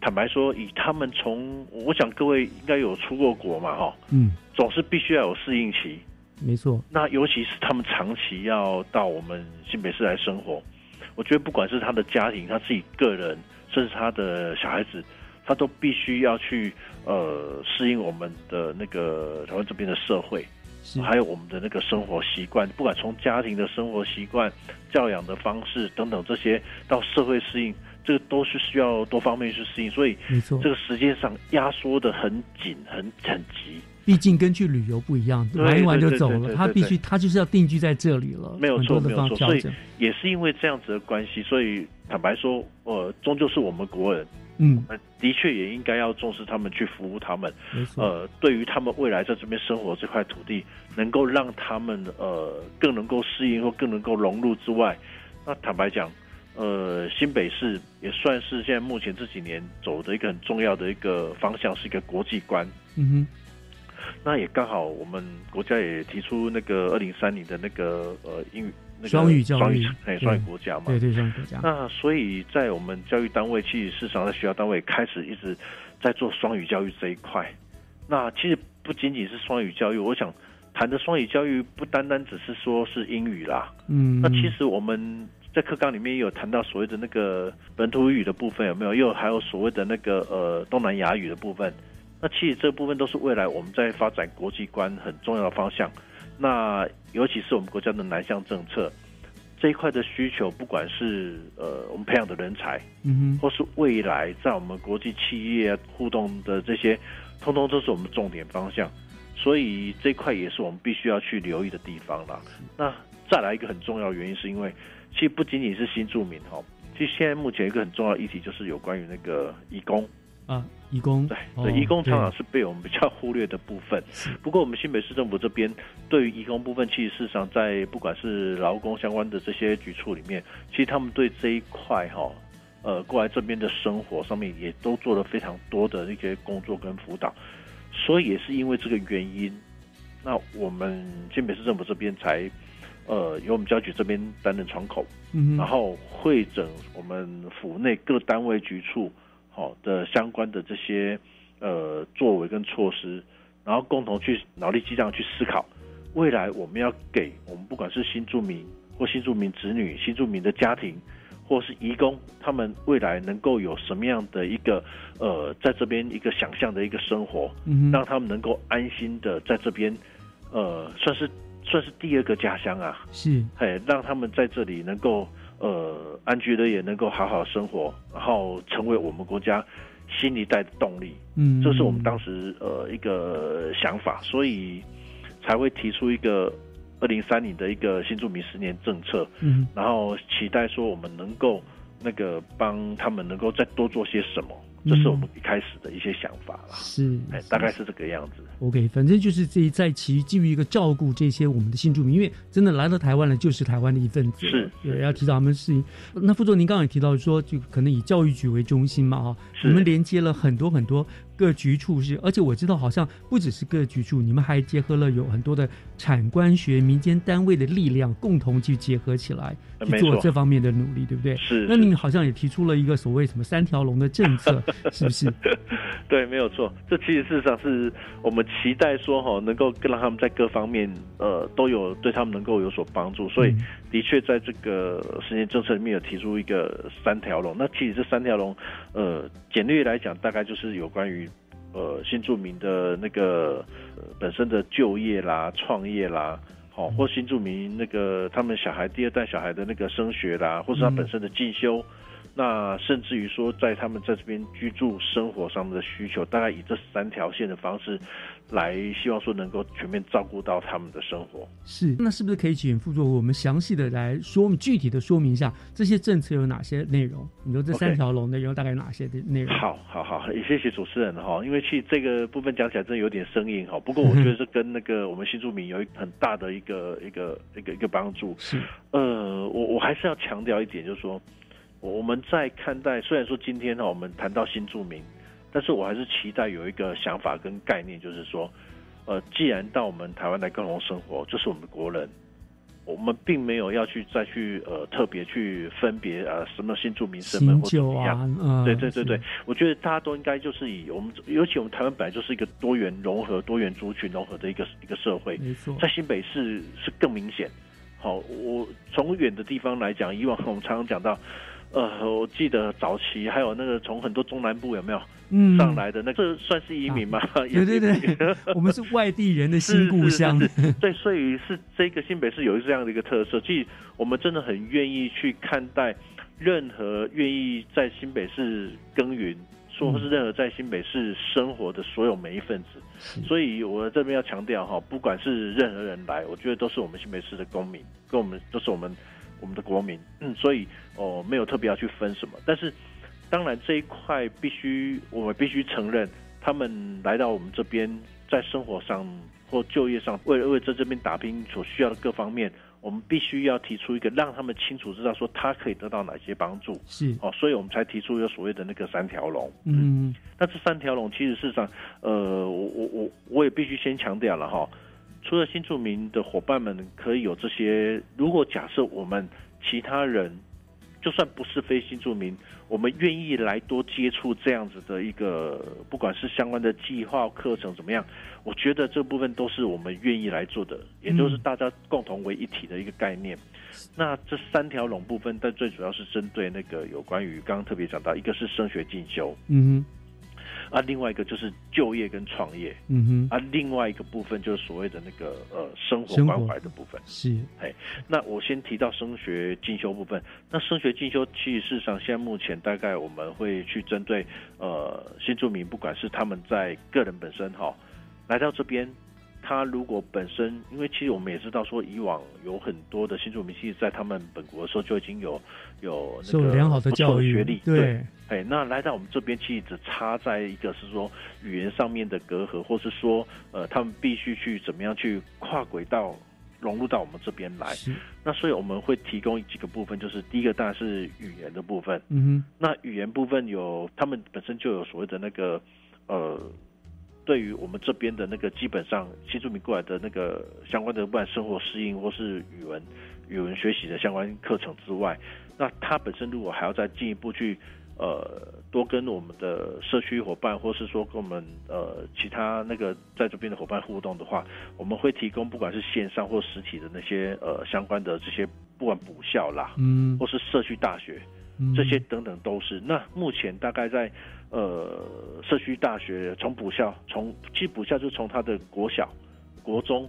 坦白说，以他们从，我想各位应该有出过国嘛，哈，嗯，总是必须要有适应期，没错。那尤其是他们长期要到我们新北市来生活，我觉得不管是他的家庭、他自己个人，甚至他的小孩子。他都必须要去呃适应我们的那个台湾这边的社会，还有我们的那个生活习惯，不管从家庭的生活习惯、教养的方式等等这些，到社会适应，这个都是需要多方面去适应，所以，这个时间上压缩的很紧、很很急。毕竟跟去旅游不一样，玩一玩就走了，他必须他就是要定居在这里了，没有错，没有错。所以。也是因为这样子的关系，所以坦白说，呃，终究是我们国人。嗯，的确也应该要重视他们，去服务他们。呃，对于他们未来在这边生活这块土地，能够让他们呃更能够适应或更能够融入之外，那坦白讲，呃，新北市也算是现在目前这几年走的一个很重要的一个方向，是一个国际观。嗯哼，那也刚好我们国家也提出那个二零三零的那个呃英语。那个双语教育，哎，双语国家嘛，对对，双语国家。那所以在我们教育单位，其实市场在学校单位开始一直在做双语教育这一块。那其实不仅仅是双语教育，我想谈的双语教育不单单只是说是英语啦。嗯。那其实我们在课纲里面也有谈到所谓的那个本土语的部分，有没有？又还有所谓的那个呃东南亚语的部分。那其实这部分都是未来我们在发展国际观很重要的方向。那尤其是我们国家的南向政策这一块的需求，不管是呃我们培养的人才，嗯或是未来在我们国际企业互动的这些，通通都是我们重点方向。所以这一块也是我们必须要去留意的地方啦。那再来一个很重要原因，是因为其实不仅仅是新住民哈，其实现在目前一个很重要的议题就是有关于那个义工。啊，义工对对，义工常常是被我们比较忽略的部分。不过我们新北市政府这边对于义工部分，其实事实上在不管是劳工相关的这些局处里面，其实他们对这一块哈，呃，过来这边的生活上面也都做了非常多的一些工作跟辅导。所以也是因为这个原因，那我们新北市政府这边才呃由我们交局这边担任窗口，嗯，然后会诊我们府内各单位局处。好的，相关的这些呃作为跟措施，然后共同去脑力激荡去思考，未来我们要给我们不管是新住民或新住民子女、新住民的家庭，或是移工，他们未来能够有什么样的一个呃在这边一个想象的一个生活，嗯，让他们能够安心的在这边，呃，算是算是第二个家乡啊，是，嘿，让他们在这里能够。呃，安居乐业，能够好好生活，然后成为我们国家新一代的动力。嗯，这是我们当时呃一个想法，所以才会提出一个二零三零的一个新住民十年政策。嗯，然后期待说我们能够那个帮他们能够再多做些什么。这是我们一开始的一些想法啦，是，哎，大概是这个样子。OK，反正就是这在其基于一个照顾这些我们的新住民，因为真的来到台湾了，就是台湾的一份子，是，对，要提到他们事情。那副座，您刚刚也提到说，就可能以教育局为中心嘛，哈，我们连接了很多很多。各局处是，而且我知道好像不只是各局处，你们还结合了有很多的产官学、民间单位的力量，共同去结合起来去做这方面的努力，对不对？是。那你好像也提出了一个所谓什么三条龙的政策，是不是？对，没有错。这其实事实上是我们期待说哈，能够让他们在各方面呃都有对他们能够有所帮助，所以的确在这个十年政策里面有提出一个三条龙。那其实这三条龙呃简略来讲，大概就是有关于。呃，新住民的那个本身的就业啦、创业啦，好，或新住民那个他们小孩第二代小孩的那个升学啦，或是他本身的进修。那甚至于说，在他们在这边居住生活上面的需求，大概以这三条线的方式，来希望说能够全面照顾到他们的生活。是，那是不是可以请副座我们详细的来说明具体的说明一下这些政策有哪些内容？你说这三条龙内容大概有哪些的内容？好，好，好，也谢谢主持人哈，因为其实这个部分讲起来真的有点生硬哈，不过我觉得是跟那个我们新住民有一很大的一个一个一个一个帮助。是，呃，我我还是要强调一点，就是说。我们在看待，虽然说今天呢，我们谈到新住民，但是我还是期待有一个想法跟概念，就是说，呃，既然到我们台湾来共同生活，就是我们国人，我们并没有要去再去呃特别去分别呃什么新住民身份或怎么样，对对对对，我觉得大家都应该就是以我们，尤其我们台湾本来就是一个多元融合、多元族群融合的一个一个社会，没错，在新北市是更明显。好，我从远的地方来讲，以往我们常常讲到。呃，我记得早期还有那个从很多中南部有没有嗯上来的那个，这算是移民吗？对对对，我们是外地人的新故乡。对，所以是这个新北市有这样的一个特色，其实我们真的很愿意去看待任何愿意在新北市耕耘。说是任何在新北市生活的所有每一份子，所以我这边要强调哈，不管是任何人来，我觉得都是我们新北市的公民，跟我们都是我们我们的国民，嗯，所以哦没有特别要去分什么，但是当然这一块必须我们必须承认，他们来到我们这边，在生活上或就业上，为了为在这边打拼所需要的各方面。我们必须要提出一个让他们清楚知道说他可以得到哪些帮助，是哦，所以我们才提出有所谓的那个三条龙。嗯，那这三条龙其实事实上，呃，我我我我也必须先强调了哈，除了新住民的伙伴们可以有这些，如果假设我们其他人。就算不是非新住民，我们愿意来多接触这样子的一个，不管是相关的计划课程怎么样，我觉得这部分都是我们愿意来做的，也就是大家共同为一体的一个概念。那这三条龙部分，但最主要是针对那个有关于刚刚特别讲到，一个是升学进修，嗯。啊，另外一个就是就业跟创业，嗯哼，啊，另外一个部分就是所谓的那个呃生活关怀的部分，是，哎，那我先提到升学进修部分，那升学进修其实事实上现在目前大概我们会去针对呃新住民，不管是他们在个人本身哈来到这边。他如果本身，因为其实我们也知道说，以往有很多的新住民，其实在他们本国的时候就已经有有那个良好的教育学历，对，哎，那来到我们这边，其实只差在一个是说语言上面的隔阂，或是说呃，他们必须去怎么样去跨轨道融入到我们这边来。那所以我们会提供几个部分，就是第一个当然是语言的部分，嗯哼，那语言部分有他们本身就有所谓的那个呃。对于我们这边的那个基本上新住民过来的那个相关的不管生活适应或是语文语文学习的相关课程之外，那他本身如果还要再进一步去呃多跟我们的社区伙伴，或是说跟我们呃其他那个在这边的伙伴互动的话，我们会提供不管是线上或实体的那些呃相关的这些不管补校啦，嗯，或是社区大学。这些等等都是。那目前大概在呃社区大学从补校，从其实补校就是从他的国小、国中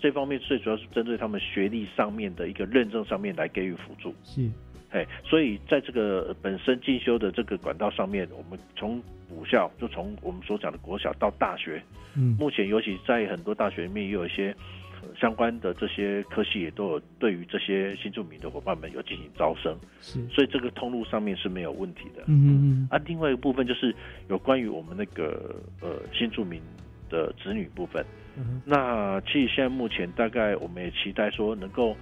这方面，最主要是针对他们学历上面的一个认证上面来给予辅助。是，哎，所以在这个本身进修的这个管道上面，我们从补校就从我们所讲的国小到大学，嗯，目前尤其在很多大学里面也有一些。相关的这些科系也都有对于这些新住民的伙伴们有进行招生，是，所以这个通路上面是没有问题的。嗯嗯啊，另外一个部分就是有关于我们那个呃新住民的子女部分。嗯，那其实现在目前大概我们也期待说能够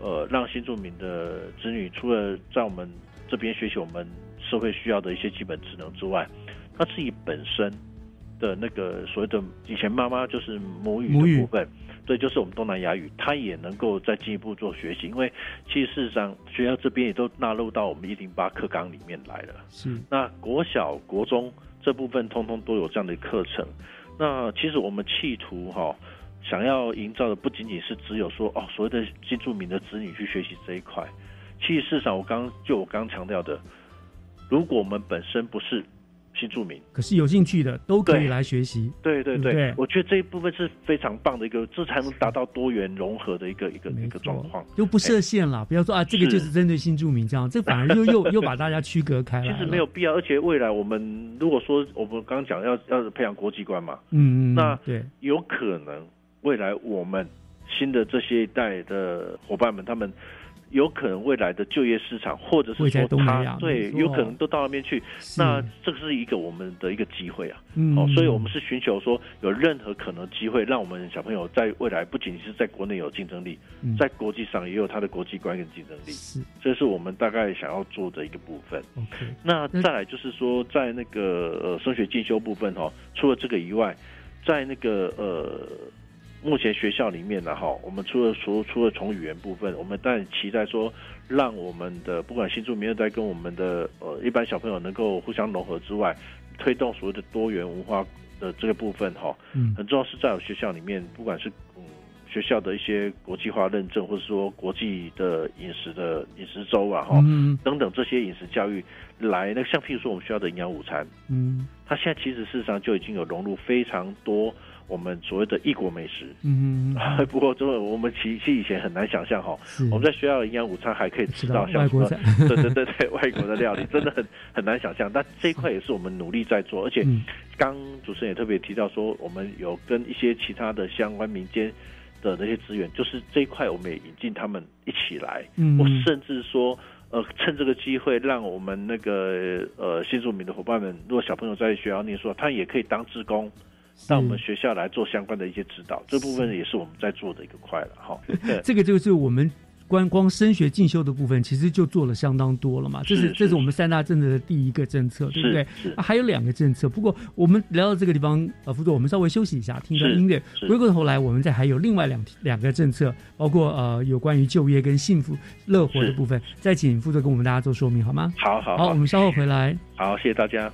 呃让新住民的子女除了在我们这边学习我们社会需要的一些基本职能之外，他自己本身的那个所谓的以前妈妈就是母语的部分。对，就是我们东南亚语，它也能够再进一步做学习，因为其实事实上学校这边也都纳入到我们一零八课纲里面来了。是，那国小、国中这部分通通都有这样的课程。那其实我们企图哈，想要营造的不仅仅是只有说哦，所谓的新住民的子女去学习这一块。其实事实上，我刚就我刚强调的，如果我们本身不是。新住民，可是有兴趣的都可以来学习。对对对，我觉得这一部分是非常棒的一个，这才能达到多元融合的一个一个一个状况，就不设限了。不要说啊，这个就是针对新住民这样，这反而又 又又把大家区隔开了。其实没有必要，而且未来我们如果说我们刚刚讲要要培养国际观嘛，嗯嗯，那对，有可能未来我们新的这些一代的伙伴们他们。有可能未来的就业市场，或者是说他对，有可能都到那边去。那这是一个我们的一个机会啊。嗯哦，所以我们是寻求说有任何可能机会，让我们小朋友在未来不仅是在国内有竞争力，在国际上也有他的国际观跟竞争力。是，这是我们大概想要做的一个部分。OK，那再来就是说，在那个呃升学进修部分哈，除了这个以外，在那个呃。目前学校里面呢，哈，我们除了除除了从语言部分，我们当然期待说，让我们的不管新住民二代跟我们的呃一般小朋友能够互相融合之外，推动所谓的多元文化的这个部分，哈，嗯，很重要是在学校里面，不管是嗯学校的一些国际化认证，或者说国际的饮食的饮食周啊，哈、嗯。等等这些饮食教育来，那像譬如说我们学校的营养午餐，嗯。它现在其实事实上就已经有融入非常多我们所谓的异国美食。嗯，不过，这个我们其其实以前很难想象哈，我们在学校的营养午餐还可以吃到吃到像什么外国菜，对对对对，外国的料理真的很 很难想象。但这一块也是我们努力在做，而且嗯刚主持人也特别提到说，我们有跟一些其他的相关民间的那些资源，就是这一块我们也引进他们一起来，嗯我甚至说。呃，趁这个机会，让我们那个呃新住民的伙伴们，如果小朋友在学校念书，他也可以当志工，到我们学校来做相关的一些指导。这部分也是我们在做的一个块了哈。这个就是我们观光升学进修的部分，其实就做了相当多了嘛。这是是这是我们三大政策的第一个政策，对不对？啊还有两个政策，不过我们聊到这个地方，呃，副座，我们稍微休息一下，听一段音乐。回过头来，我们再还有另外两两个政策，包括呃有关于就业跟幸福乐活的部分，再请副座跟我们大家做说明好吗？好好好，我们稍后回来。好，谢谢大家。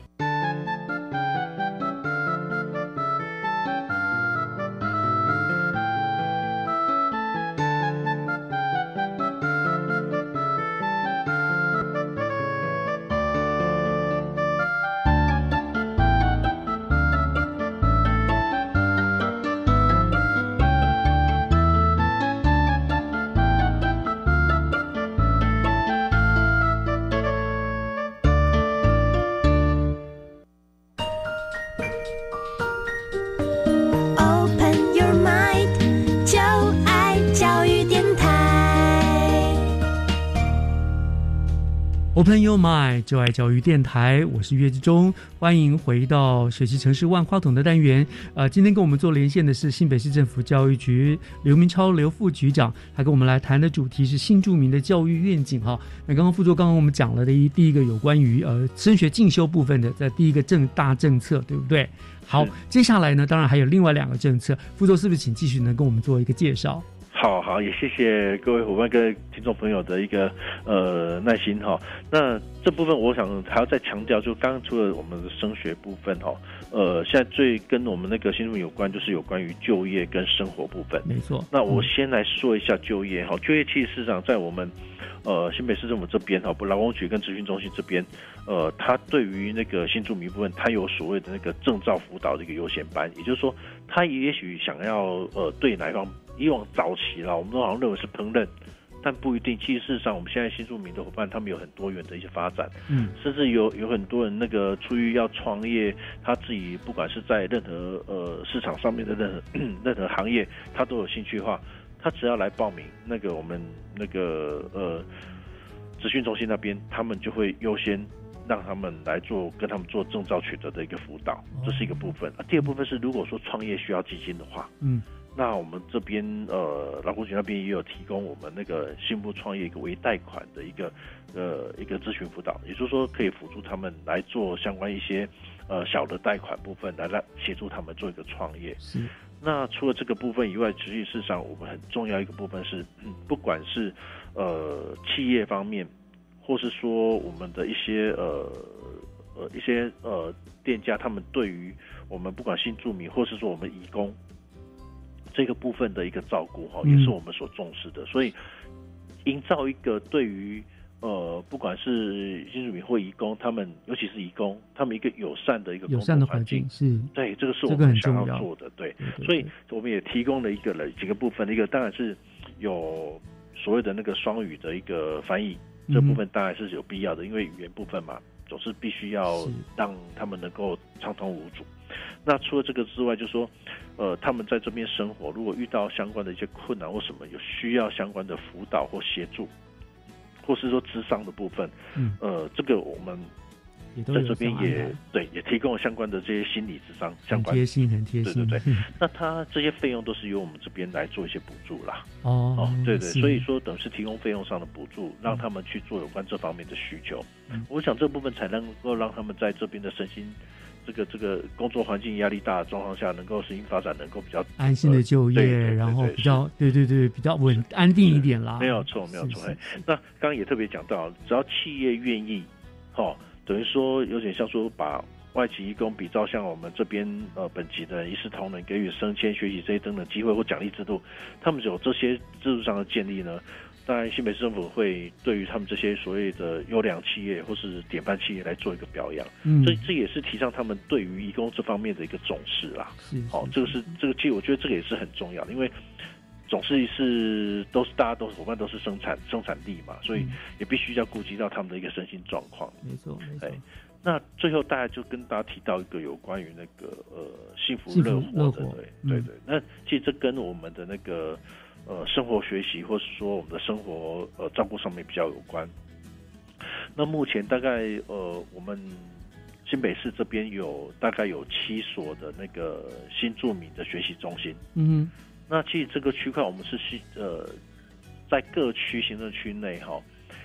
Open Your Mind，就爱教育电台，我是岳志忠，欢迎回到学习城市万花筒的单元。呃，今天跟我们做连线的是新北市政府教育局刘明超刘副局长，他跟我们来谈的主题是新著名的教育愿景哈。那刚刚副座刚刚我们讲了的一第一个有关于呃升学进修部分的，在第一个政大政策，对不对？好，接下来呢，当然还有另外两个政策，副座是不是请继续能跟我们做一个介绍？好好，也谢谢各位伙伴、各位听众朋友的一个呃耐心哈。那这部分我想还要再强调，就刚刚除了我们的升学部分哈，呃，现在最跟我们那个新闻有关，就是有关于就业跟生活部分。没错。那我先来说一下就业哈，就业其实市场在我们呃新北市政府这边哈，不劳工局跟咨询中心这边，呃，他对于那个新住民部分，他有所谓的那个证照辅导的一个优先班，也就是说，他也许想要呃对哪一方，以往早期啦，我们都好像认为是烹饪。但不一定，其实事实上，我们现在新住民的伙伴，他们有很多元的一些发展，嗯，甚至有有很多人那个出于要创业，他自己不管是在任何呃市场上面的任何 任何行业，他都有兴趣的话，他只要来报名，那个我们那个呃资讯中心那边，他们就会优先让他们来做跟他们做证照取得的一个辅导，这是一个部分。啊，第二部分是如果说创业需要基金的话，嗯。那我们这边呃，劳工局那边也有提供我们那个新步创业一个微贷款的一个呃一个咨询辅导，也就是说可以辅助他们来做相关一些呃小的贷款部分，来来协助他们做一个创业。那除了这个部分以外，实际事实上我们很重要一个部分是，嗯、不管是呃企业方面，或是说我们的一些呃呃一些呃店家，他们对于我们不管新住民，或是说我们移工。这个部分的一个照顾哈，也是我们所重视的，所以营造一个对于呃，不管是新住民或移工，他们尤其是移工，他们一个友善的一个友善的环境。是，对，这个是我们想要要。做的，对，所以我们也提供了一个了几个部分，一个当然是有所谓的那个双语的一个翻译，这部分当然是有必要的，因为语言部分嘛，总是必须要让他们能够畅通无阻。那除了这个之外，就说，呃，他们在这边生活，如果遇到相关的一些困难或什么，有需要相关的辅导或协助，或是说智商的部分，嗯，呃，这个我们也在这边也对也提供了相关的这些心理智商相关贴心，很贴心。对对对嗯，那他这些费用都是由我们这边来做一些补助啦。哦对对，所以说等于是提供费用上的补助，让他们去做有关这方面的需求。嗯我想这部分才能够让他们在这边的身心。这个这个工作环境压力大的状况下，能够适应发展能够比较安心的就业，然后对比较对对对比较稳安定一点啦。没有错，没有错。哎，那刚刚也特别讲到，只要企业愿意，哈、等于说有点像说把外籍义工比照像我们这边呃本级的一视同仁，给予升迁、学习这些等等机会或奖励制度，他们有这些制度上的建立呢，当然新北市政府会对于他们这些所谓的优良企业或是典范企业来做一个表扬，嗯这这也是提倡他们对于义工这方面的一个重视啦。是好、这个是这个，其实我觉得这个也是很重要的，因为总是是都是大家都是伙伴都是生产生产力嘛，所以也必须要顾及到他们的一个身心状况。没错没错哎，那最后大家就跟大家提到一个有关于那个呃幸福乐活的，对嗯对对。那其实这跟我们的那个呃生活学习，或是说我们的生活呃照顾上面比较有关。那目前大概呃我们新北市这边有大概有七所的那个新住民的学习中心。嗯那其实这个区块我们是新呃，在各区行政区内哈，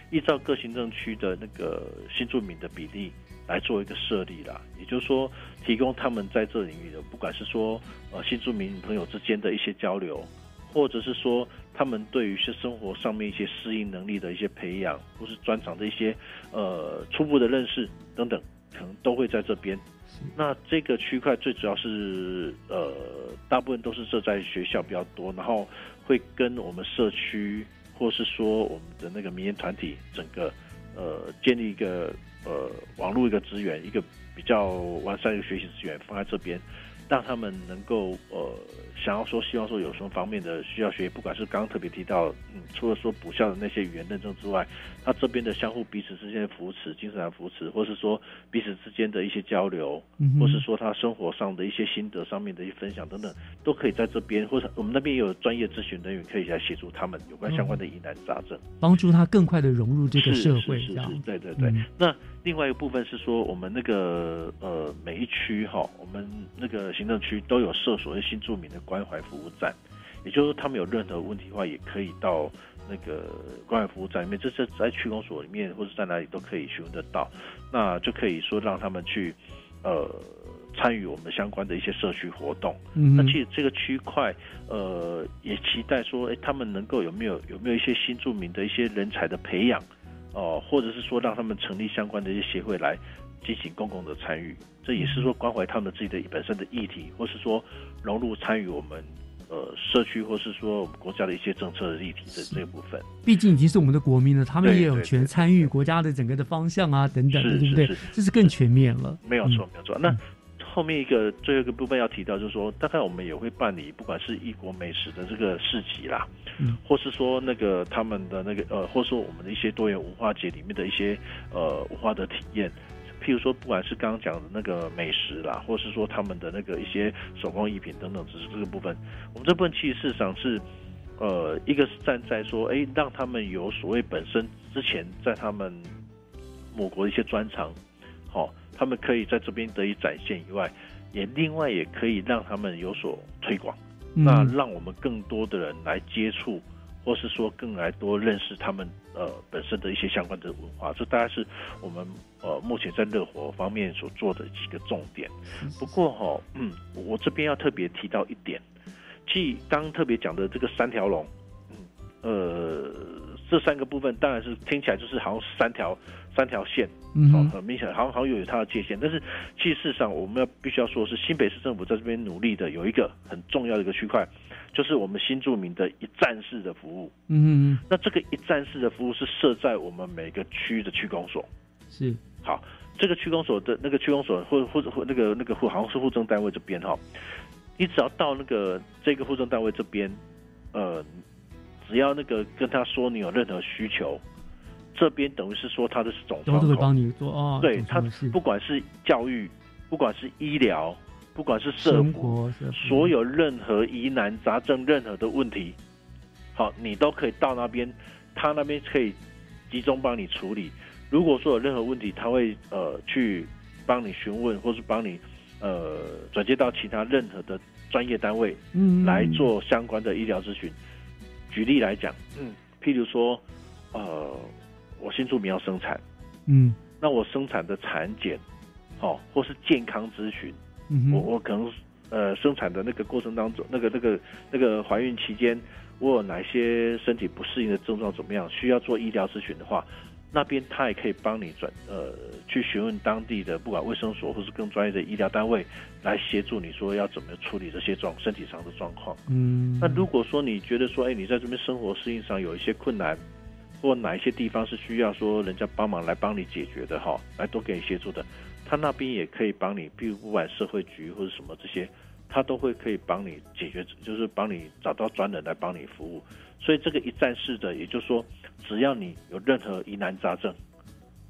依照各行政区的那个新住民的比例来做一个设立啦。也就是说，提供他们在这领域的，不管是说呃新住民朋友之间的一些交流，或者是说他们对于一些生活上面一些适应能力的一些培养，或是专长的一些呃初步的认识等等，可能都会在这边。那这个区块最主要是呃，大部分都是设在学校比较多，然后会跟我们社区或是说我们的那个民间团体整个呃建立一个呃网络一个资源，一个比较完善的一个学习资源放在这边，让他们能够呃想要说希望说有什么方面的需要学，不管是刚刚特别提到，嗯，除了说补校的那些语言认证之外，他这边的相互彼此之间的扶持、精神上的扶持，或是说彼此之间的一些交流，嗯或是说他生活上的一些心得上面的一些分享等等，都可以在这边，或者我们那边也有专业咨询人员可以来协助他们有关相关的疑难杂症。帮助他更快的融入这个社会，是对对对。嗯那另外一个部分是说，我们那个呃每一区哈，我们那个行政区都有设所谓新住民的关怀服务站，也就是说他们有任何问题的话，也可以到那个关怀服务站里面，这是在区公所里面或者在哪里都可以询问得到，那就可以说让他们去呃。参与我们相关的一些社区活动，嗯那其实这个区块，呃，也期待说，哎，他们能够有没有有没有一些新住民的一些人才的培养，哦、或者是说让他们成立相关的一些协会来进行公共的参与，这也是说关怀他们自己的本身的议题，或是说融入参与我们呃社区或是说我们国家的一些政策的议题的这个部分。毕竟已经是我们的国民了，他们也有权参与国家的整个的方向啊，等等的，是对不对是是？这是更全面了。没有错，没有错。那后面一个最后一个部分要提到，就是说，大概我们也会办理，不管是异国美食的这个市集啦，嗯，或是说那个他们的那个呃，或是说我们的一些多元文化节里面的一些呃文化的体验。譬如说，不管是刚刚讲的那个美食啦，或是说他们的那个一些手工艺品等等，只是这个部分，我们这部分其实事实上是，呃，一个是站在说，哎，让他们有所谓本身之前在他们某国的一些专长，好、他们可以在这边得以展现以外，也另外也可以让他们有所推广，嗯那让我们更多的人来接触，或是说更来多认识他们呃本身的一些相关的文化，这大概是我们呃目前在热火方面所做的几个重点。不过哈、嗯，我这边要特别提到一点，即刚特别讲的这个三条龙，嗯，呃，这三个部分当然是听起来就是好像三条三条线，好、嗯哼很明显，好像好像有它的界限，但是其实事实上我们要必须要说是，新北市政府在这边努力的有一个很重要的一个区块，就是我们新住民的一站式的服务。嗯那这个一站式的服务是设在我们每个区的区公所。是好，这个区公所的那个区公所或或者或那个那个户好像是户政单位这边哈，你只要到那个这个户政单位这边，呃，只要那个跟他说你有任何需求，这边等于是说他的是总窗口，都会帮你做哦，对他不管是教育，不管是医疗，不管是社生，活社所有任何疑难杂症、任何的问题，好，你都可以到那边，他那边可以集中帮你处理。如果说有任何问题，他会呃去帮你询问，或是帮你呃转接到其他任何的专业单位，嗯来做相关的医疗咨询。举例来讲，嗯，譬如说，呃，我新住民要生产，嗯。那我生产的产检，哦，或是健康咨询，嗯我我可能呃生产的那个过程当中，那个那个那个怀孕期间，我有哪些身体不适应的症状怎么样，需要做医疗咨询的话，那边他也可以帮你转呃去询问当地的不管卫生所或是更专业的医疗单位来协助你说要怎么处理这些状身体上的状况。嗯，那如果说你觉得说，哎，你在这边生活适应上有一些困难，或哪一些地方是需要说人家帮忙来帮你解决的哈，来多给你协助的，他那边也可以帮你，比如不管社会局或者什么这些，他都会可以帮你解决，就是帮你找到专人来帮你服务。所以这个一站式的，也就是说，只要你有任何疑难杂症，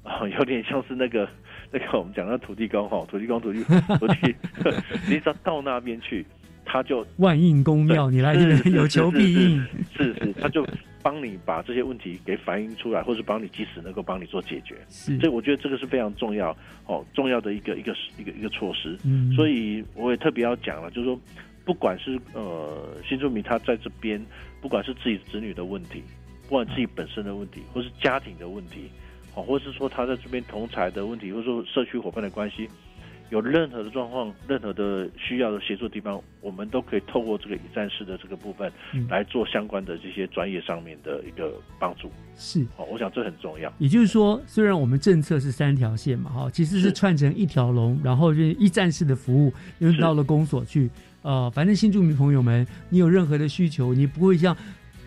啊，有点像是那个 那个我们讲的土地公哈，土地公土地土地，你只要到那边去，他就万应公庙，你来有求必应，是是，他就帮你把这些问题给反映出来，或是帮你及时能够帮你做解决。是，所以我觉得这个是非常重要哦，重要的一个一个一个一个措施。嗯，所以我也特别要讲了，就是说，不管是呃新住民他在这边，不管是自己子女的问题，不管自己本身的问题，或是家庭的问题，哦，或是说他在这边同才的问题，或者说社区伙伴的关系。有任何的状况，任何的需要的协助地方，我们都可以透过这个一站式的这个部分来做相关的这些专业上面的一个帮助。是，哦，我想这很重要。也就是说，虽然我们政策是三条线嘛，哈，其实是串成一条龙，然后就是一站式的服务，因为到了公所去，呃，反正新住民朋友们，你有任何的需求，你不会像。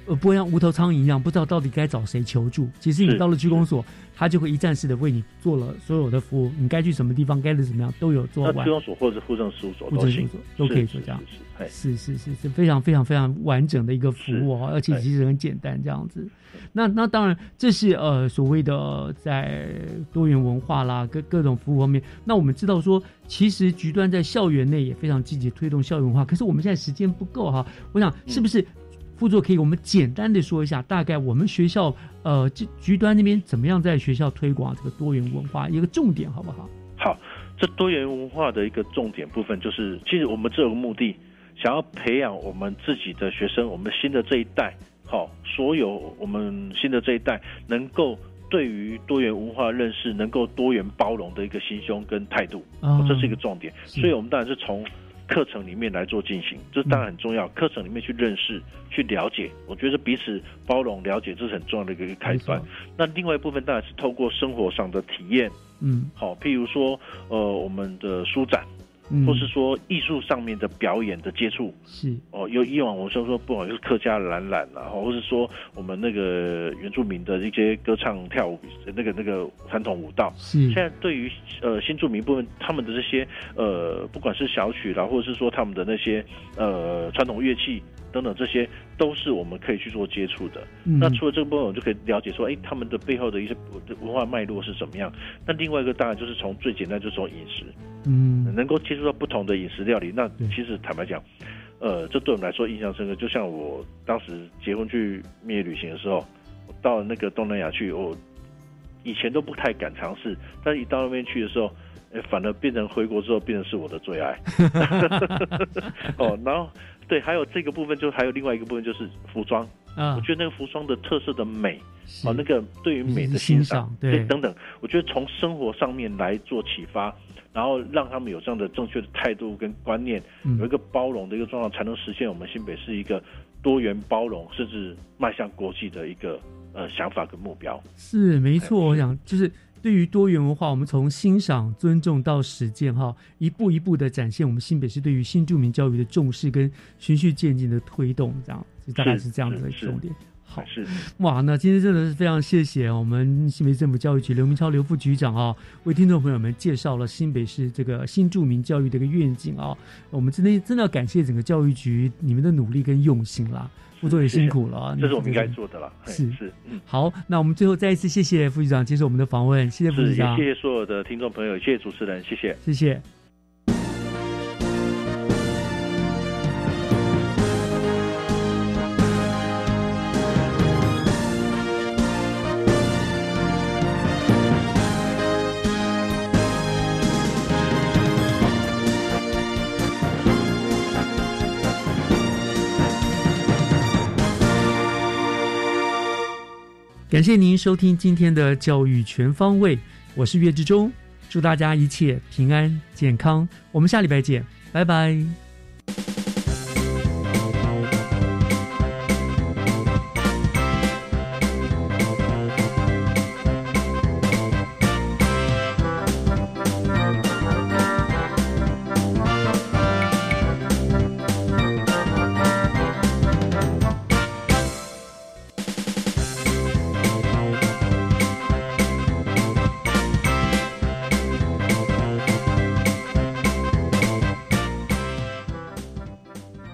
呃，不会像无头苍蝇一样，不知道到底该找谁求助。其实你到了区公所，他就会一站式的为你做了所有的服务。你该去什么地方，该是怎么样，都有做完。区公所或者是户政事务所都行，都可以做这样。是是是是非常非常非常完整的一个服务而且其实很简单这样子。那那当然，这是呃所谓的在多元文化啦，各各种服务方面。那我们知道说，其实局端在校园内也非常积极推动校园文化。可是我们现在时间不够哈，我想是不是？副座可以，我们简单的说一下，大概我们学校呃，局局端那边怎么样在学校推广这个多元文化一个重点，好不好？好，这多元文化的一个重点部分就是，其实我们这有个目的，想要培养我们自己的学生，我们新的这一代，好，所有我们新的这一代能够对于多元文化认识，能够多元包容的一个心胸跟态度，这是一个重点。所以我们当然是从。课程里面来做进行，这当然很重要。课程里面去认识、去了解，我觉得彼此包容、了解，这是很重要的一个开端。那另外一部分当然是透过生活上的体验，嗯，好，譬如说，呃，我们的书展。或是说艺术上面的表演的接触。是。哦，有以往我们说说不管是客家蓝蓝啊，或是说我们那个原住民的一些歌唱跳舞那个那个传统舞蹈，是。现在对于呃新住民部分他们的这些呃不管是小曲啦，或者是说他们的那些呃传统乐器等等，这些都是我们可以去做接触的。那除了这个部分，我就可以了解说，哎，他们的背后的一些文化脉络是怎么样。那另外一个当然就是从最简单就是从饮食。嗯，能够接触到不同的饮食料理，那其实坦白讲，呃，这对我们来说印象深刻。就像我当时结婚去蜜月旅行的时候，到那个东南亚去，我以前都不太敢尝试，但是一到那边去的时候，哎，反而变成回国之后变成是我的最爱。哦，然后对，还有这个部分，就还有另外一个部分就是服装。啊，我觉得那个服装的特色的美，啊，那个对于美的欣赏，对等等，我觉得从生活上面来做启发。然后让他们有这样的正确的态度跟观念，有一个包容的一个状况，才能实现我们新北市一个多元包容，甚至迈向国际的一个呃想法跟目标。是没错，我想就是对于多元文化，我们从欣赏、尊重到实践，哈，一步一步的展现我们新北市对于新住民教育的重视跟循序渐进的推动，这样就大概是这样子的重点。好是哇，那今天真的是非常谢谢我们新北政府教育局刘明超刘副局长啊，为听众朋友们介绍了新北市这个新著名教育的一个愿景啊。我们真的真的要感谢整个教育局你们的努力跟用心啦，副座也辛苦了，这是我们应该做的了。是是，好，那我们最后再一次谢谢副局长接受我们的访问，谢谢副局长，谢谢所有的听众朋友，谢谢主持人，谢谢，谢谢。感谢您收听今天的教育全方位，我是岳志忠，祝大家一切平安健康，我们下礼拜见，拜拜。